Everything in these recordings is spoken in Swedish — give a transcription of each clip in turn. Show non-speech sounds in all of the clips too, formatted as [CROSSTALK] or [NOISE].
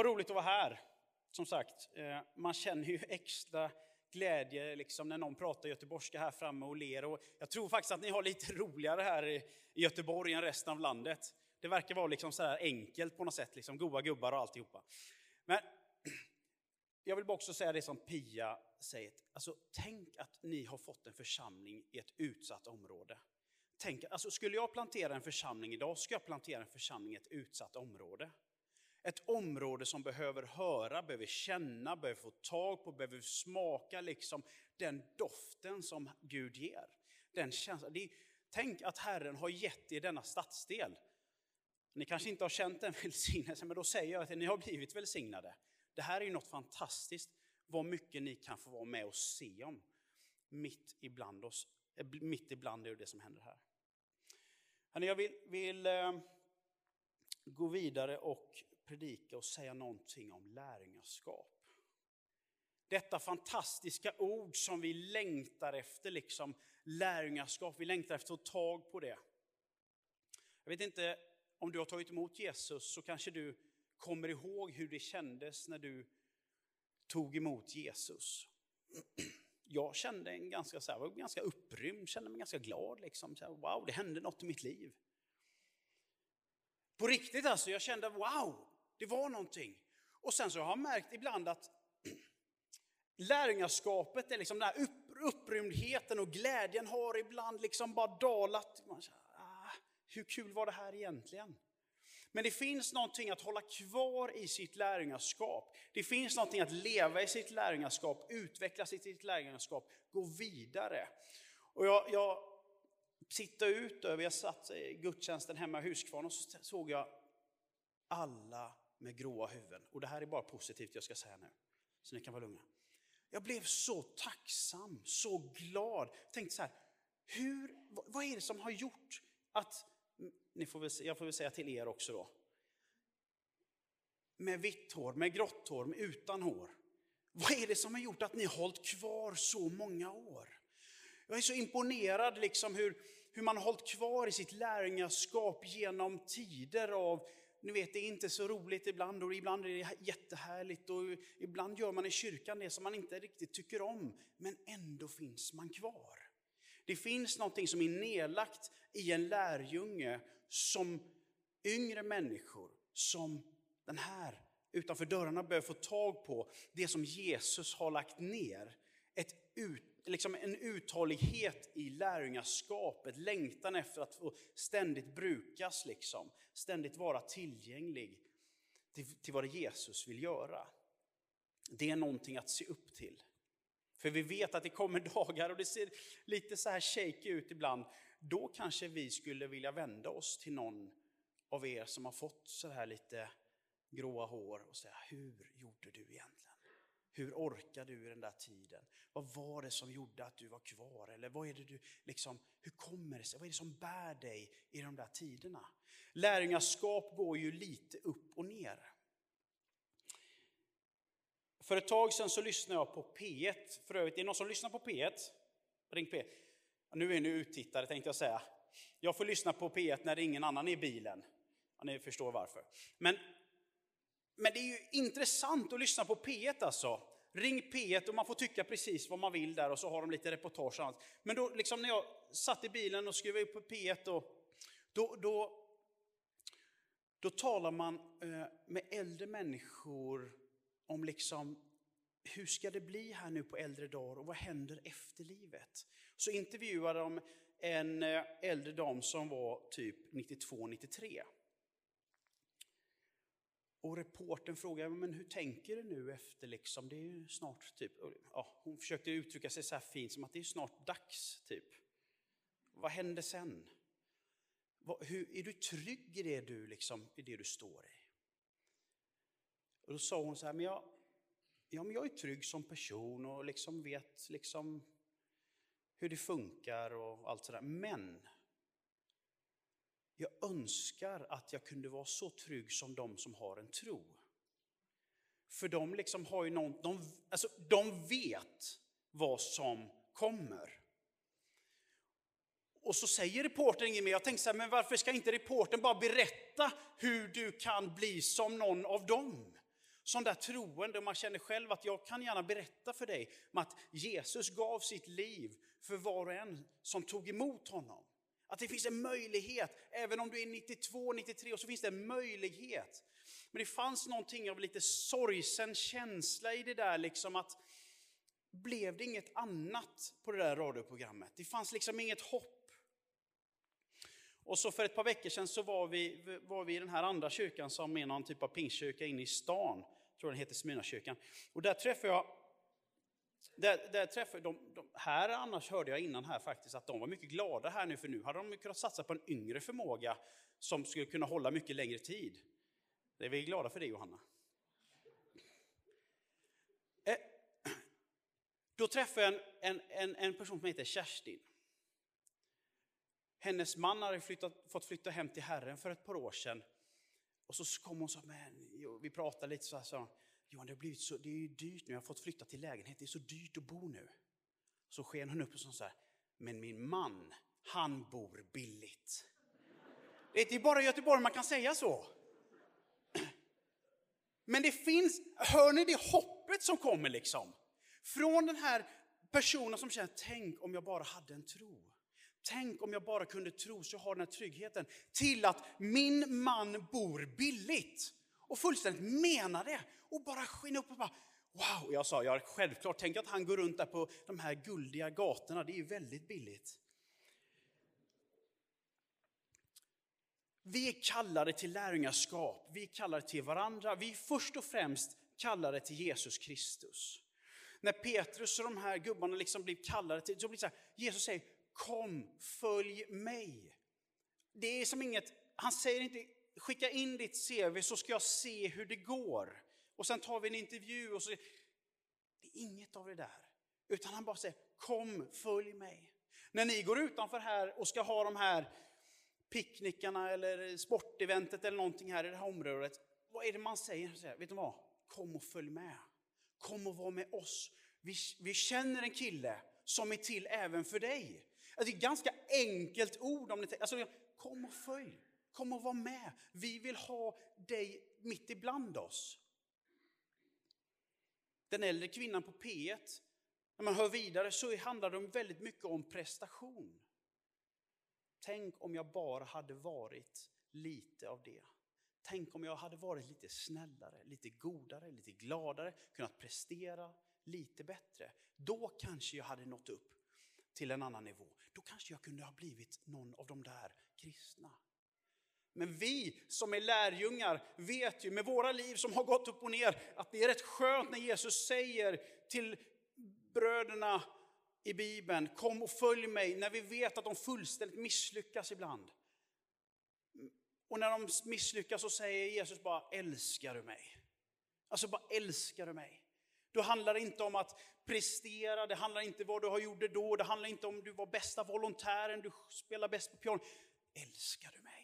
vad roligt att vara här. Som sagt, eh, man känner ju extra glädje liksom när någon pratar göteborgska här framme och ler. Och jag tror faktiskt att ni har lite roligare här i Göteborg än resten av landet. Det verkar vara liksom så enkelt på något sätt, liksom goa gubbar och alltihopa. Men [CLEARS THROAT] jag vill bara också säga det som Pia säger. Alltså, tänk att ni har fått en församling i ett utsatt område. Tänk, alltså, skulle jag plantera en församling idag, skulle jag plantera en församling i ett utsatt område. Ett område som behöver höra, behöver känna, behöver få tag på, behöver smaka liksom den doften som Gud ger. Den känslan. tänk att Herren har gett er denna stadsdel. Ni kanske inte har känt den [LAUGHS] välsignelsen, men då säger jag att ni har blivit välsignade. Det här är ju något fantastiskt, vad mycket ni kan få vara med och se om mitt ibland, oss, mitt ibland det som händer här. Jag vill, vill eh, gå vidare och predika och säga någonting om lärjungaskap. Detta fantastiska ord som vi längtar efter, liksom lärjungaskap, vi längtar efter att ta tag på det. Jag vet inte om du har tagit emot Jesus så kanske du kommer ihåg hur det kändes när du tog emot Jesus. Jag kände en ganska, så här, var ganska upprymd, kände mig ganska glad. Liksom. Så här, wow, det hände något i mitt liv. På riktigt alltså, jag kände wow, det var någonting. Och sen så har jag märkt ibland att [CLEARS THROAT] lärjungaskapet, liksom den här upprymdheten och glädjen har ibland liksom bara dalat. Man säger, ah, hur kul var det här egentligen? Men det finns någonting att hålla kvar i sitt lärjungaskap. Det finns någonting att leva i sitt lärjungaskap, utvecklas i sitt lärjungaskap, gå vidare. Och jag, jag tittade ut över, jag satt i gudstjänsten hemma i Huskvarna och så såg jag alla med gråa huvuden. Och det här är bara positivt jag ska säga nu, så ni kan vara lugna. Jag blev så tacksam, så glad. Jag tänkte så här, hur, vad är det som har gjort att ni får väl, jag får väl säga till er också då. Med vitt hår, med grått hår, med utan hår. Vad är det som har gjort att ni har hållit kvar så många år? Jag är så imponerad liksom hur, hur man har hållit kvar i sitt lärjungaskap genom tider av, ni vet det är inte så roligt ibland och ibland är det jättehärligt och ibland gör man i kyrkan det som man inte riktigt tycker om, men ändå finns man kvar. Det finns någonting som är nedlagt i en lärjunge som yngre människor, som den här utanför dörrarna behöver få tag på. Det som Jesus har lagt ner. Ett ut, liksom en uthållighet i lärjungaskapet, längtan efter att få ständigt brukas, liksom. ständigt vara tillgänglig till, till vad Jesus vill göra. Det är någonting att se upp till. För vi vet att det kommer [LAUGHS] dagar och det ser lite så här shaky ut ibland. Då kanske vi skulle vilja vända oss till någon av er som har fått så här lite gråa hår och säga, hur gjorde du egentligen? Hur orkade du i den där tiden? Vad var det som gjorde att du var kvar? Eller vad är det du, liksom, hur kommer det sig? Vad är det som bär dig i de där tiderna? Lärjungaskap går ju lite upp och ner. För ett tag sedan så lyssnade jag på P1. För övrigt, är det någon som lyssnar på P1? Ring P1. Nu är ni uttittare tänkte jag säga. Jag får lyssna på P1 när ingen annan är i bilen. Ja, ni förstår varför. Men, men det är ju intressant att lyssna på P1 alltså. Ring P1 och man får tycka precis vad man vill där och så har de lite reportage och annat. Men då, liksom när jag satt i bilen och skruvade upp på P1 och, då, då, då talar man eh, med äldre människor om liksom, hur ska det bli här nu på äldre dagar och vad händer efter livet? Så intervjuade de en eh, äldre dam som var typ 92-93. Och reporten frågade, men hur tänker du nu efter liksom, det är ju snart typ, ja, hon försökte uttrycka sig så här fint som att det är snart dags typ. Vad händer sen? Hur, är du trygg i det du, liksom, i det du står i? Och då sa hon så här, men jag, ja, men jag är trygg som person och liksom vet liksom hur det funkar och allt sådär. Men jag önskar att jag kunde vara så trygg som de som har en tro. För de liksom har ju någon, de, alltså, de vet vad som kommer. Och så säger reportern inget mer. Jag tänkte så här, men varför ska inte reportern bara berätta hur du kan bli som någon av dem? Sån där troende, och man känner själv att jag kan gärna berätta för dig om att Jesus gav sitt liv för var och en som tog emot honom. Att det finns en möjlighet, även om du är 92, 93, så finns det en möjlighet. Men det fanns någonting av lite sorgsen känsla i det där, liksom att blev det inget annat på det där radioprogrammet? Det fanns liksom inget hopp. Och så för ett par veckor sedan så var vi, var vi i den här andra kyrkan som är någon typ av pingstkyrka inne i stan. Jag tror den heter Smyrnakyrkan. Och där träffade jag där, där träffade de, de, här annars hörde jag innan här faktiskt att de var mycket glada här nu för nu hade de kunnat satsa på en yngre förmåga som skulle kunna hålla mycket längre tid. Det är vi glada för det Johanna. Eh, då träffade jag en, en, en person som heter Kerstin. Hennes man hade flyttat, fått flytta hem till Herren för ett par år sedan. Och så kom hon och sa, vi pratade lite så här, så Johan, det, har blivit så, det är ju dyrt nu, jag har fått flytta till lägenhet, det är så dyrt att bo nu. Så sken hon upp och sa så här, men min man, han bor billigt. Det är inte bara i Göteborg man kan säga så. Men det finns, hör ni det hoppet som kommer liksom? Från den här personen som känner, tänk om jag bara hade en tro. Tänk om jag bara kunde tro så jag har den här tryggheten. Till att min man bor billigt. Och fullständigt menar det. Och bara skina upp och bara, wow. Jag sa, ja självklart, tänk att han går runt där på de här guldiga gatorna, det är ju väldigt billigt. Vi är kallade till lärjungaskap, vi är kallade till varandra, vi är först och främst kallade till Jesus Kristus. När Petrus och de här gubbarna liksom blir kallade till, så blir det så här, Jesus säger, kom, följ mig. Det är som inget, han säger inte, skicka in ditt CV så ska jag se hur det går. Och sen tar vi en intervju och så. Det är inget av det där. Utan han bara säger, kom, följ mig. När ni går utanför här och ska ha de här picknickarna eller sporteventet eller någonting här i det här området. Vad är det man säger? Vet du vad? Kom och följ med. Kom och var med oss. Vi, vi känner en kille som är till även för dig. Alltså, det är ett ganska enkelt ord. Om ni, alltså, kom och följ. Kom och var med. Vi vill ha dig mitt ibland oss. Den äldre kvinnan på P1, när man hör vidare så handlar det väldigt mycket om prestation. Tänk om jag bara hade varit lite av det. Tänk om jag hade varit lite snällare, lite godare, lite gladare, kunnat prestera lite bättre. Då kanske jag hade nått upp till en annan nivå. Då kanske jag kunde ha blivit någon av de där kristna. Men vi som är lärjungar vet ju med våra liv som har gått upp och ner att det är rätt skönt när Jesus säger till bröderna i Bibeln, kom och följ mig, när vi vet att de fullständigt misslyckas ibland. Och när de misslyckas så säger Jesus bara, älskar du mig? Alltså bara älskar du mig? Då handlar det inte om att prestera, det handlar inte om vad du har gjort då, det handlar inte om du var bästa volontären, du spelar bäst på piano. Älskar du mig?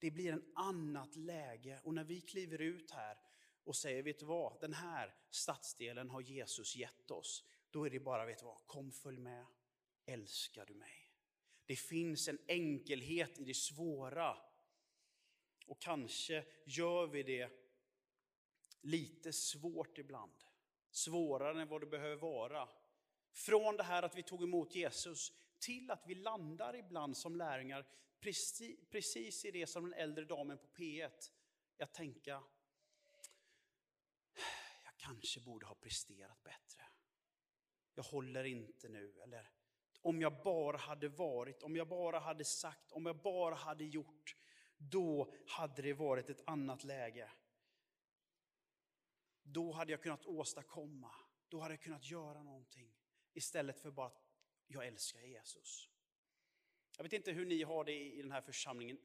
Det blir en annat läge och när vi kliver ut här och säger, vet du vad, den här stadsdelen har Jesus gett oss. Då är det bara, vet du vad, kom följ med, älskar du mig? Det finns en enkelhet i det svåra. Och kanske gör vi det lite svårt ibland. Svårare än vad det behöver vara. Från det här att vi tog emot Jesus till att vi landar ibland som lärjungar precis i det som den äldre damen på P1. Jag tänka, jag kanske borde ha presterat bättre. Jag håller inte nu. Eller om jag bara hade varit, om jag bara hade sagt, om jag bara hade gjort. Då hade det varit ett annat läge. Då hade jag kunnat åstadkomma, då hade jag kunnat göra någonting. Istället för bara att jag älskar Jesus. Jag vet inte hur ni har det i den här församlingen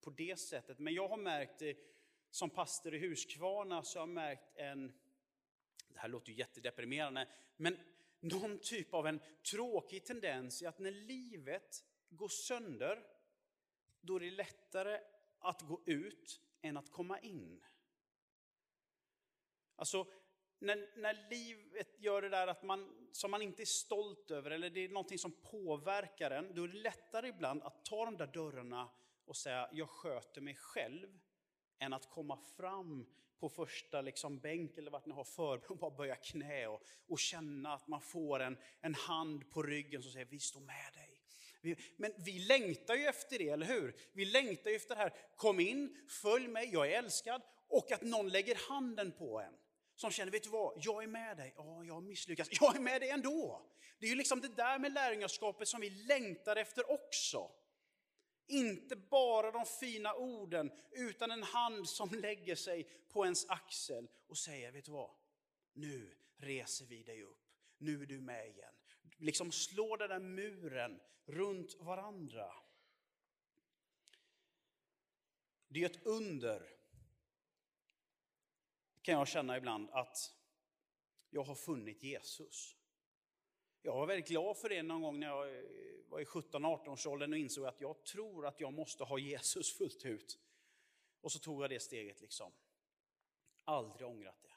på det sättet, men jag har märkt eh, som pastor i Huskvarna så har jag märkt en, det här låter ju jättedeprimerande, men någon typ av en tråkig tendens i att när livet går sönder, då är det lättare att gå ut än att komma in. Alltså, när, när livet gör det där att man, som man inte är stolt över, eller det är någonting som påverkar en, då är det lättare ibland att ta de där dörrarna och säga, jag sköter mig själv, än att komma fram på första liksom bänk eller vart ni har förberett och bara böja knä och, och känna att man får en, en hand på ryggen som säger vi står med dig. Vi, men vi längtar ju efter det, eller hur? Vi längtar ju efter det här, kom in, följ mig, jag är älskad. Och att någon lägger handen på en. Som känner, vet du vad, jag är med dig. Ja, jag har misslyckats. Jag är med dig ändå. Det är ju liksom det där med lärjungaskapet som vi längtar efter också. Inte bara de fina orden, utan en hand som lägger sig på ens axel och säger, vet du vad? Nu reser vi dig upp. Nu är du med igen. Liksom slår den där muren runt varandra. Det är ett under, kan jag känna ibland, att jag har funnit Jesus. Jag var väldigt glad för det någon gång när jag eh, var i 17-18-årsåldern och insåg att jag tror att jag måste ha Jesus fullt ut. Och så tog jag det steget liksom. Aldrig ångrat det.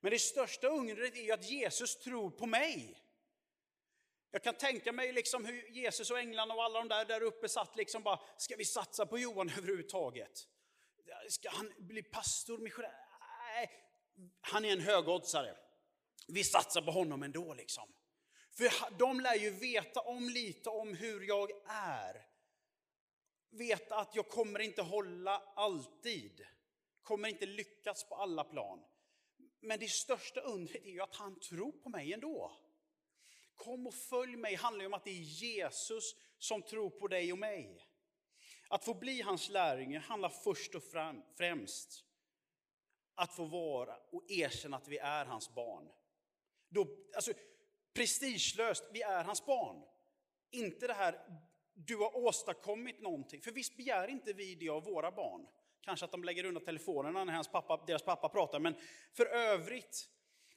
Men det största undret är ju att Jesus tror på mig. Jag kan tänka mig liksom hur Jesus och änglarna och alla de där där uppe satt liksom bara, ska vi satsa på Johan [LAUGHS] överhuvudtaget? Ska han bli pastor, missionär? Nej, han är en högoddsare. Vi satsar på honom ändå liksom. För de lär ju veta om lite om hur jag är. Veta att jag kommer inte hålla alltid. Kommer inte lyckas på alla plan. Men det största undret är ju att han tror på mig ändå. Kom och följ mig handlar ju om att det är Jesus som tror på dig och mig. Att få bli hans lärjunge handlar först och främst att få vara och erkänna att vi är hans barn. Då, alltså, prestigelöst, vi är hans barn. Inte det här, du har åstadkommit någonting. För visst begär inte vi det av våra barn. Kanske att de lägger undan telefonerna när hans pappa, deras pappa pratar, men för övrigt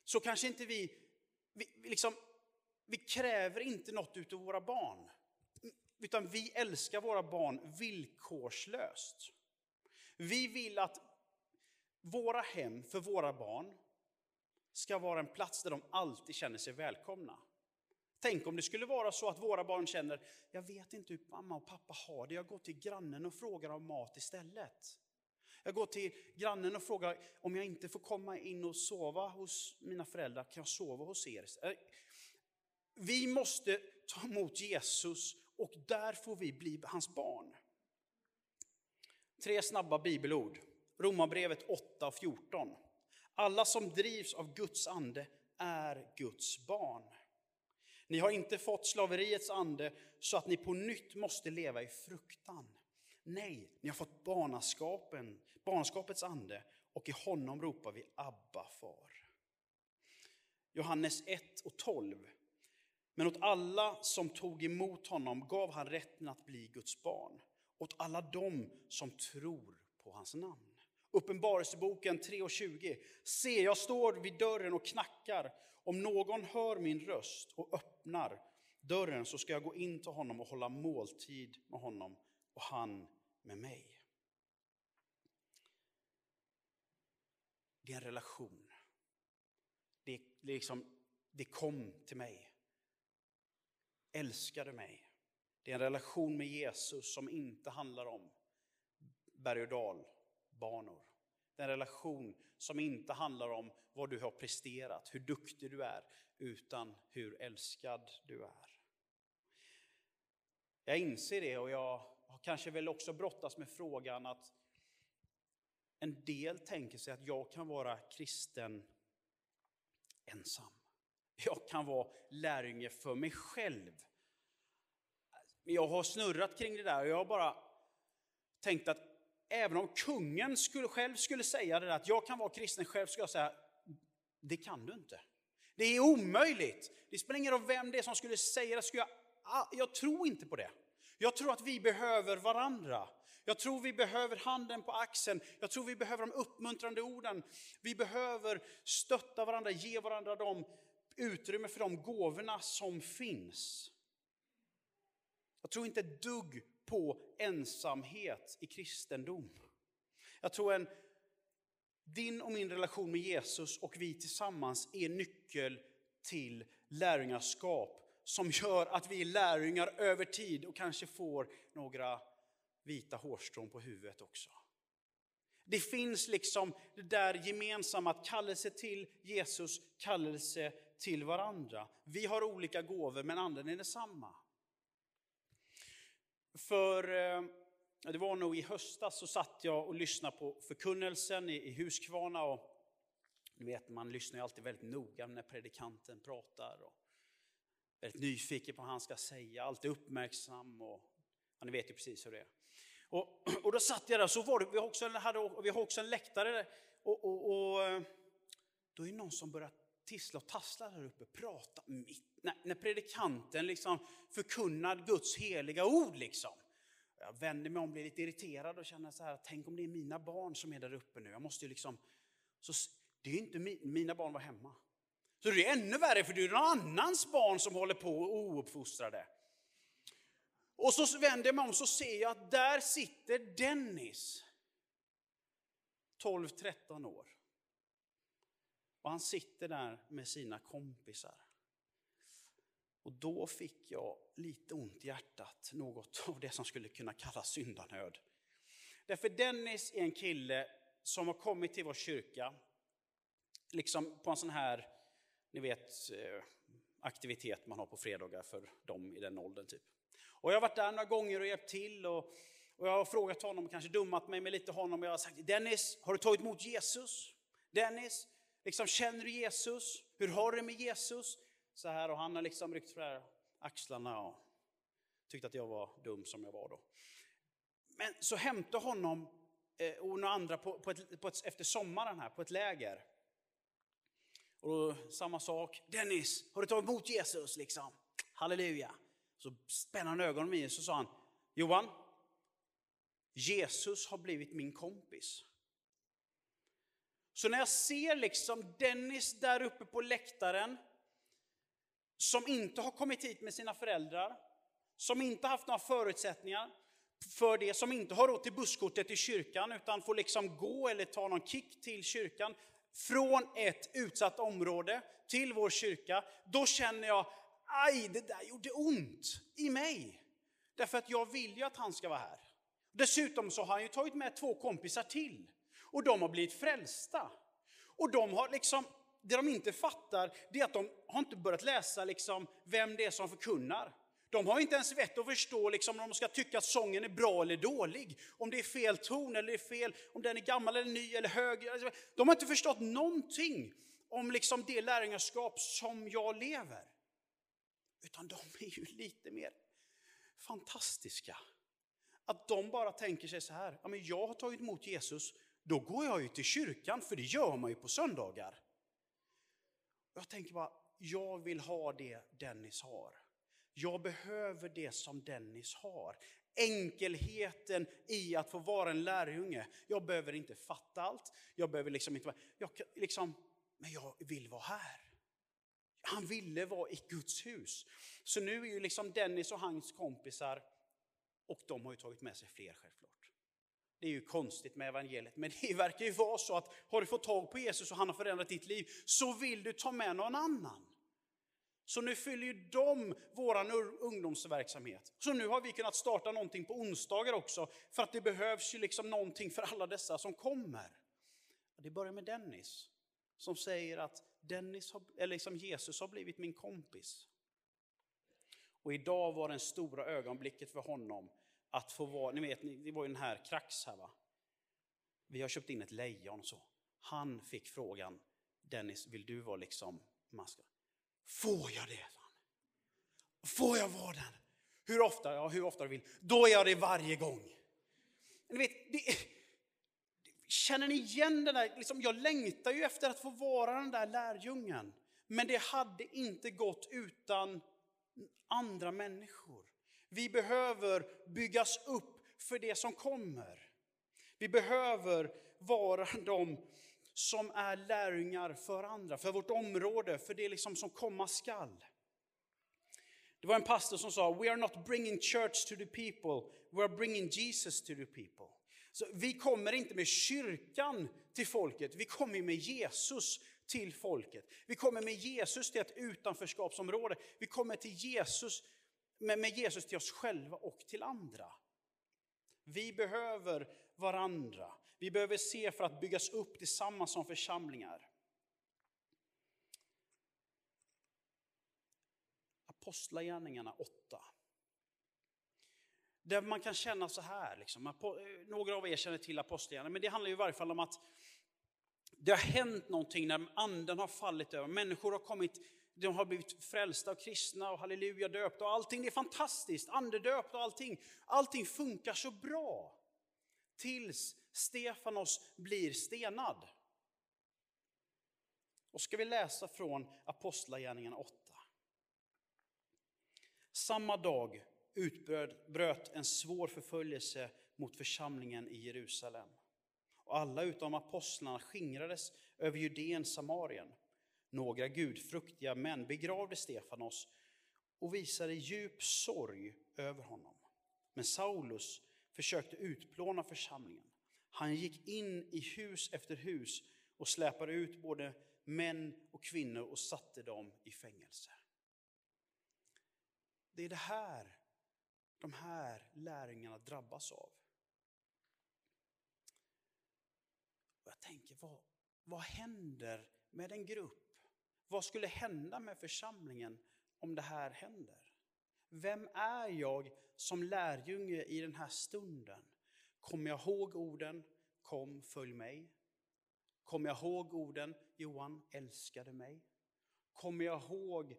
så kanske inte vi, vi, liksom, vi kräver inte något utav våra barn. Utan vi älskar våra barn villkorslöst. Vi vill att våra hem för våra barn ska vara en plats där de alltid känner sig välkomna. Tänk om det skulle vara så att våra barn känner, jag vet inte hur mamma och pappa har det, jag går till grannen och frågar om mat istället. Jag går till grannen och frågar om jag inte får komma in och sova hos mina föräldrar, kan jag sova hos er? Äh, vi måste ta emot Jesus och där får vi bli hans barn. Tre snabba bibelord. Romarbrevet 8 och 14. Alla som drivs av Guds ande är Guds barn. Ni har inte fått slaveriets ande så att ni på nytt måste leva i fruktan. Nej, ni har fått barnaskapen, barnaskapets ande och i honom ropar vi Abba, far. Johannes 1 och 12. Men åt alla som tog emot honom gav han rätten att bli Guds barn, åt alla dem som tror på hans namn. Uppenbarelseboken 3.20. Se, jag står vid dörren och knackar. Om någon hör min röst och öppnar dörren så ska jag gå in till honom och hålla måltid med honom och han med mig. Det är en relation. Det, det, liksom, det kom till mig. Älskade mig. Det är en relation med Jesus som inte handlar om berg och dal banor. Den relation som inte handlar om vad du har presterat, hur duktig du är, utan hur älskad du är. Jag inser det och jag har kanske väl också brottats med frågan att en del tänker sig att jag kan vara kristen ensam. Jag kan vara lärjunge för mig själv. Jag har snurrat kring det där och jag har bara tänkt att även om kungen skulle, själv skulle säga det där, att jag kan vara kristen själv, skulle jag säga, det kan du inte. Det är omöjligt. Det spelar ingen roll vem det är som skulle säga det. Skulle jag, jag tror inte på det. Jag tror att vi behöver varandra. Jag tror vi behöver handen på axeln. Jag tror vi behöver de uppmuntrande orden. Vi behöver stötta varandra, ge varandra de utrymme för de gåvorna som finns. Jag tror inte ett dugg på ensamhet i kristendom. Jag tror en, din och min relation med Jesus och vi tillsammans är nyckel till lärjungaskap som gör att vi är lärjungar över tid och kanske får några vita hårstrån på huvudet också. Det finns liksom det där gemensamma, att kallelse till Jesus, kallelse till varandra. Vi har olika gåvor men anden är densamma. För eh, det var nog i höstas så satt jag och lyssnade på förkunnelsen i Huskvarna. Och, ni vet, man lyssnar ju alltid väldigt noga när predikanten pratar. Och väldigt nyfiken på vad han ska säga, alltid uppmärksam. Och, ja, ni vet ju precis hur det är. Och, [CLEARS THROAT] och då satt jag där, så var det, vi, har också, hade, vi har också en läktare. Och, och, och eh, då är det någon som börjar tissla och tassla här uppe, prata mitt, när, när predikanten liksom förkunnar Guds heliga ord. Liksom. Jag vänder mig om, blir lite irriterad och känner så här, tänk om det är mina barn som är där uppe nu. Jag måste ju liksom, så, det är ju inte mi, mina barn var hemma. Så det är ännu värre för det är någon annans barn som håller på och ouppfostrade. Och så vänder jag mig om så ser jag att där sitter Dennis. 12-13 år. Och han sitter där med sina kompisar. Och då fick jag lite ont i hjärtat, något av det som skulle kunna kallas syndanöd. Därför Dennis är en kille som har kommit till vår kyrka, liksom på en sån här, ni vet, eh, aktivitet man har på fredagar för dem i den åldern. Typ. Och jag har varit där några gånger och hjälpt till och, och jag har frågat honom, kanske dummat mig med lite honom, och jag har sagt Dennis, har du tagit emot Jesus? Dennis, liksom, känner du Jesus? Hur har du det med Jesus? Så här, och han har liksom ryckt för axlarna och tyckte att jag var dum som jag var då. Men så hämta honom eh, och några andra på, på, ett, på ett, efter sommaren här på ett läger. Och då, samma sak, Dennis, har du tagit emot Jesus? Liksom? Halleluja. Så spänner han ögonen i mig och så sa han, Johan, Jesus har blivit min kompis. Så när jag ser liksom Dennis där uppe på läktaren, som inte har kommit hit med sina föräldrar, som inte haft några förutsättningar för det, som inte har råd till busskortet till kyrkan, utan får liksom gå eller ta någon kick till kyrkan, från ett utsatt område till vår kyrka, då känner jag, aj, det där gjorde ont i mig. Därför att jag vill ju att han ska vara här. Dessutom så har han ju tagit med två kompisar till. Och de har blivit frälsta. Och de har liksom, det de inte fattar, det är att de har inte börjat läsa liksom vem det är som förkunnar. De har inte ens vett att förstå liksom, om de ska tycka att sången är bra eller dålig. Om det är fel ton eller är fel, om den är gammal eller ny eller hög. De har inte förstått någonting om liksom det lärjungaskap som jag lever. Utan de är ju lite mer fantastiska. Att de bara tänker sig så här, ja, men jag har tagit emot Jesus, då går jag ju till kyrkan, för det gör man ju på söndagar. Jag tänker bara, jag vill ha det Dennis har. Jag behöver det som Dennis har. Enkelheten i att få vara en lärjunge. Jag behöver inte fatta allt, jag behöver liksom inte vara, jag, liksom, men jag vill vara här. Han ville vara i Guds hus. Så nu är ju liksom Dennis och hans kompisar, och de har ju tagit med sig fler självklart. Det är ju konstigt med evangeliet, men det verkar ju vara så att har du fått tag på Jesus och han har förändrat ditt liv, så vill du ta med någon annan. Så nu fyller ju de vår ungdomsverksamhet. Så nu har vi kunnat starta någonting på onsdagar också, för att det behövs ju liksom någonting för alla dessa som kommer. Det börjar med Dennis, som säger att Dennis har, eller liksom Jesus har blivit min kompis. Och idag var det stora ögonblicket för honom att få vara, ni vet, det var ju den här Krax här va. Vi har köpt in ett lejon och så. Han fick frågan, Dennis, vill du vara liksom maskot? Får jag det? Får jag vara den? Hur ofta? Ja, hur ofta du vill. Då är jag det varje gång. Ni vet, det, känner ni igen den där, liksom, jag längtar ju efter att få vara den där lärjungen. Men det hade inte gått utan andra människor. Vi behöver byggas upp för det som kommer. Vi behöver vara de som är lärjungar för andra, för vårt område, för det liksom som komma skall. Det var en pastor som sa, we are not bringing church to the people, we are bringing Jesus to the people. Så vi kommer inte med kyrkan till folket, vi kommer med Jesus till folket. Vi kommer med Jesus till ett utanförskapsområde, vi kommer till Jesus, med Jesus till oss själva och till andra. Vi behöver varandra. vi behöver se för att byggas upp tillsammans som församlingar. Apostlagärningarna 8. Där man kan känna så här, liksom, några av er känner till apostlagärningarna, men det handlar ju i varje fall om att det har hänt någonting när anden har fallit över. Människor har kommit, de har blivit frälsta och kristna och halleluja döpta och allting. Det är fantastiskt, andedöpt och allting. Allting funkar så bra. Tills Stefanos blir stenad. Och ska vi läsa från Apostlagärningarna 8. Samma dag utbröt en svår förföljelse mot församlingen i Jerusalem. Och alla utom apostlarna skingrades över Judeen, Samarien. Några gudfruktiga män begravde Stefanos och visade djup sorg över honom. Men Saulus försökte utplåna församlingen. Han gick in i hus efter hus och släpade ut både män och kvinnor och satte dem i fängelse. Det är det här de här lärjungarna drabbas av. Och jag tänker, vad, vad händer med en grupp? Vad skulle hända med församlingen om det här händer? Vem är jag som lärjunge i den här stunden? Kommer jag ihåg orden Kom, följ mig? Kommer jag ihåg orden Johan älskade mig? Kommer jag ihåg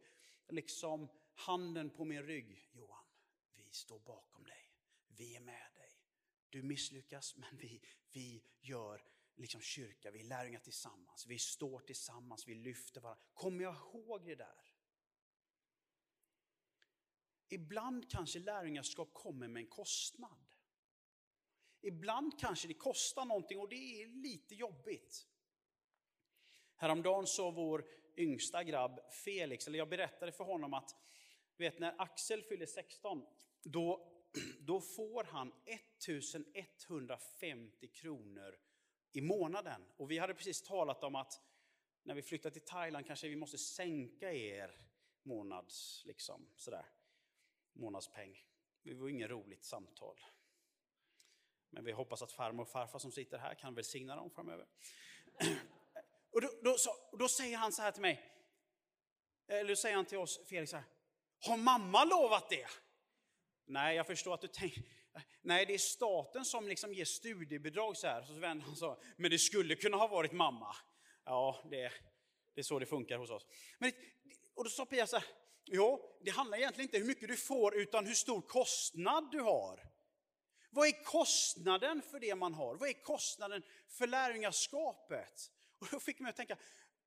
liksom handen på min rygg Johan, vi står bakom dig. Vi är med dig. Du misslyckas men vi, vi gör liksom kyrka, vi är lärjungar tillsammans, vi står tillsammans, vi lyfter varandra. Kommer jag ihåg det där? Ibland kanske lärjungaskap kommer med en kostnad. Ibland kanske det kostar någonting och det är lite jobbigt. Häromdagen sa vår yngsta grabb Felix, eller jag berättade för honom att vet, när Axel fyller 16, då, [CLEARS THROAT] då får han 1150 kronor i månaden. Och vi hade precis talat om att när vi flyttar till Thailand kanske vi måste sänka er månads, liksom, sådär, månadspeng. Det var inget roligt samtal. Men vi hoppas att farmor och farfar som sitter här kan välsigna dem framöver. [CLEARS THROAT] Och då, då, så, då säger han så här till mig, eller då säger han till oss, Felix, så här, har mamma lovat det? Nej, jag förstår att du tänker, nej det är staten som liksom ger studiebidrag så här. Så vänder han så, men det skulle kunna ha varit mamma. Ja, det, det är så det funkar hos oss. Men, och då sa Pia så här, ja, det handlar egentligen inte hur mycket du får utan hur stor kostnad du har. Vad är kostnaden för det man har? Vad är kostnaden för lärjungaskapet? Och då fick mig att tänka,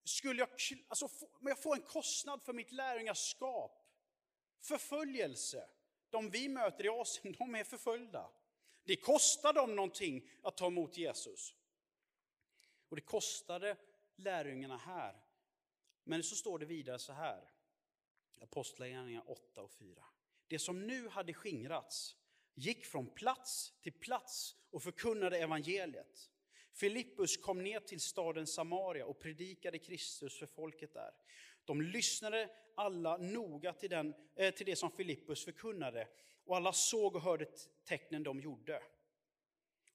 skulle jag, alltså, om jag får en kostnad för mitt lärjungaskap, förföljelse. De vi möter i Asien, de är förföljda. Det kostar dem någonting att ta emot Jesus. Och det kostade lärjungarna här. Men så står det vidare så här, Apostlagärningarna 8 och 4. Det som nu hade skingrats gick från plats till plats och förkunnade evangeliet. Filippus kom ner till staden Samaria och predikade Kristus för folket där. De lyssnade alla noga till, den, eh, till det som Filippus förkunnade och alla såg och hörde tecknen de gjorde.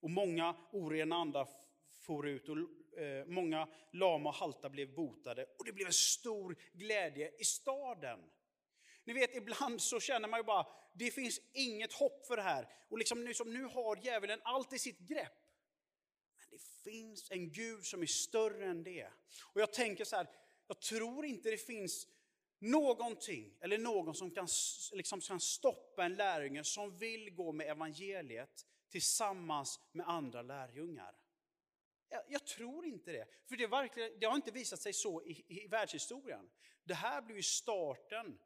Och många orena andar for ut och eh, många lama och halta blev botade och det blev en stor glädje i staden. Ni vet, ibland så känner man ju bara, det finns inget hopp för det här. Och liksom nu, som nu har djävulen allt i sitt grepp. Men det finns en Gud som är större än det. Och jag tänker så här, jag tror inte det finns någonting eller någon som kan, liksom, kan stoppa en lärjunge som vill gå med evangeliet tillsammans med andra lärjungar. Jag, jag tror inte det, för det, verkligen, det har inte visat sig så i, i världshistorien. Det här blev ju starten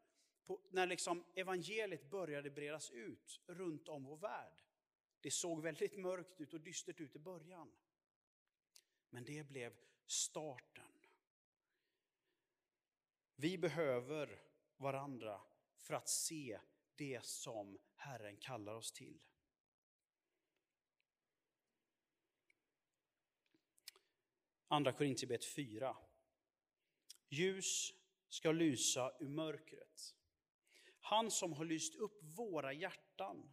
på, när liksom evangeliet började bredas ut runt om vår värld. Det såg väldigt mörkt ut och dystert ut i början. Men det blev starten. Vi behöver varandra för att se det som Herren kallar oss till. Andra Korintierbrevet 4. Ljus ska lysa ur mörkret. Han som har lyst upp våra hjärtan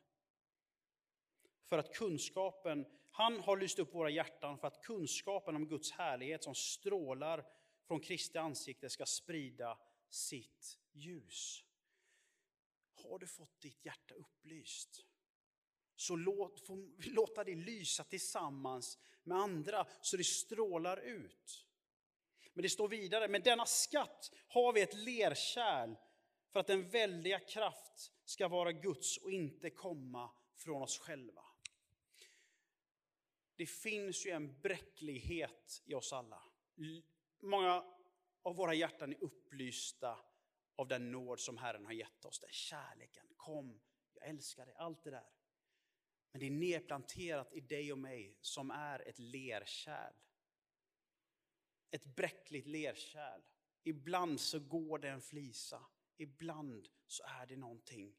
för att kunskapen, han har lyst upp våra hjärtan för att kunskapen om Guds härlighet som strålar från Kristi ansikte ska sprida sitt ljus. Har du fått ditt hjärta upplyst? Så låt, få, låta det lysa tillsammans med andra så det strålar ut. Men det står vidare, med denna skatt har vi ett lerkärl för att den väldiga kraft ska vara Guds och inte komma från oss själva. Det finns ju en bräcklighet i oss alla. Många av våra hjärtan är upplysta av den nåd som Herren har gett oss. Den kärleken, kom, jag älskar dig, allt det där. Men det är nedplanterat i dig och mig som är ett lerkärl. Ett bräckligt lerkärl. Ibland så går det en flisa, ibland så är det någonting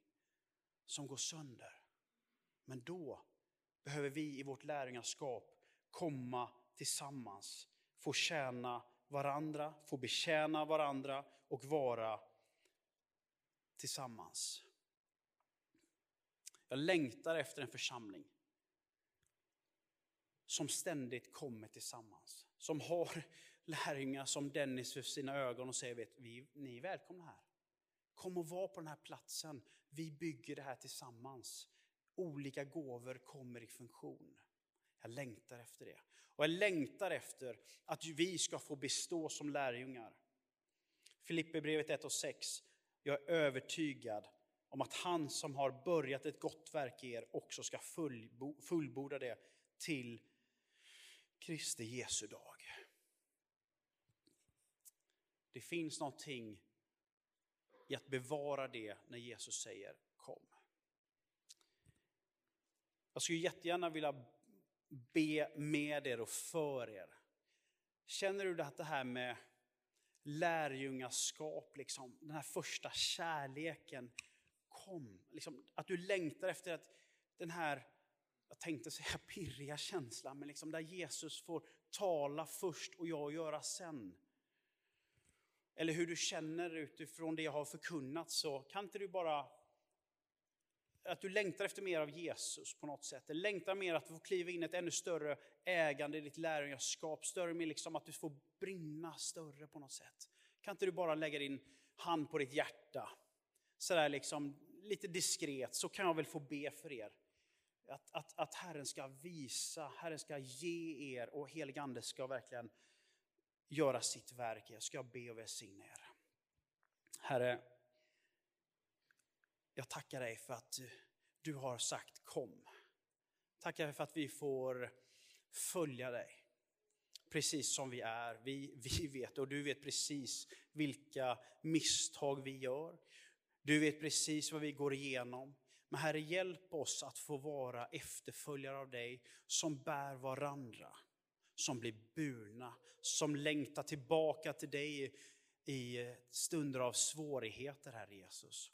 som går sönder. Men då behöver vi i vårt lärjungaskap komma tillsammans, få tjäna varandra, få betjäna varandra och vara tillsammans. Jag längtar efter en församling som ständigt kommer tillsammans. Som har [LAUGHS] lärjungar som Dennis för sina ögon och säger, vet, vi, ni är välkomna här. Kom och var på den här platsen. Vi bygger det här tillsammans. Olika gåvor kommer i funktion. Jag längtar efter det. Och jag längtar efter att vi ska få bestå som lärjungar. Filipperbrevet 1 och 6. Jag är övertygad om att han som har börjat ett gott verk i er också ska fullborda det till Kristi Jesu dag. Det finns någonting i att bevara det när Jesus säger kom. Jag skulle jättegärna vilja be med er och för er. Känner du att det här med lärjungaskap, liksom, den här första kärleken, kom. Liksom, att du längtar efter att den här, jag tänkte säga pirriga känslan, men liksom där Jesus får tala först och jag göra sen. Eller hur du känner utifrån det jag har förkunnat så kan inte du bara att du längtar efter mer av Jesus på något sätt. Eller längtar mer att få kliva in i ett ännu större ägande i ditt lärjungaskap. Större med liksom att du får brinna större på något sätt. Kan inte du bara lägga din hand på ditt hjärta? Sådär liksom lite diskret så kan jag väl få be för er. Att, att, att Herren ska visa, Herren ska ge er och helig Ande ska verkligen göra sitt verk. Jag ska be och välsigna er. Herre, jag tackar dig för att du har sagt kom. Tackar för att vi får följa dig. Precis som vi är. Vi, vi vet och du vet precis vilka misstag vi gör. Du vet precis vad vi går igenom. Men Herre, hjälp oss att få vara efterföljare av dig som bär varandra. Som blir burna, som längtar tillbaka till dig i stunder av svårigheter, Herre Jesus.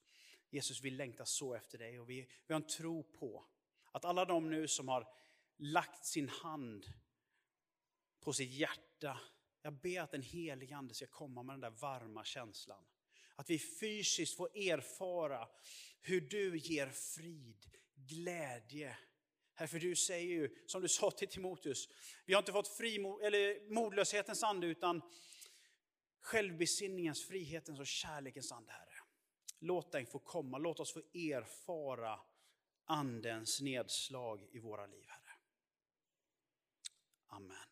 Jesus, vi längtar så efter dig och vi, vi har en tro på att alla de nu som har lagt sin hand på sitt hjärta, jag ber att den helige Ande ska komma med den där varma känslan. Att vi fysiskt får erfara hur du ger frid, glädje. Herre, för du säger ju, som du sa till Timoteus, vi har inte fått eller modlöshetens ande utan självbesinningens, frihetens och kärlekens ande, Herre. Låt den få komma, låt oss få erfara andens nedslag i våra liv, Herre. Amen.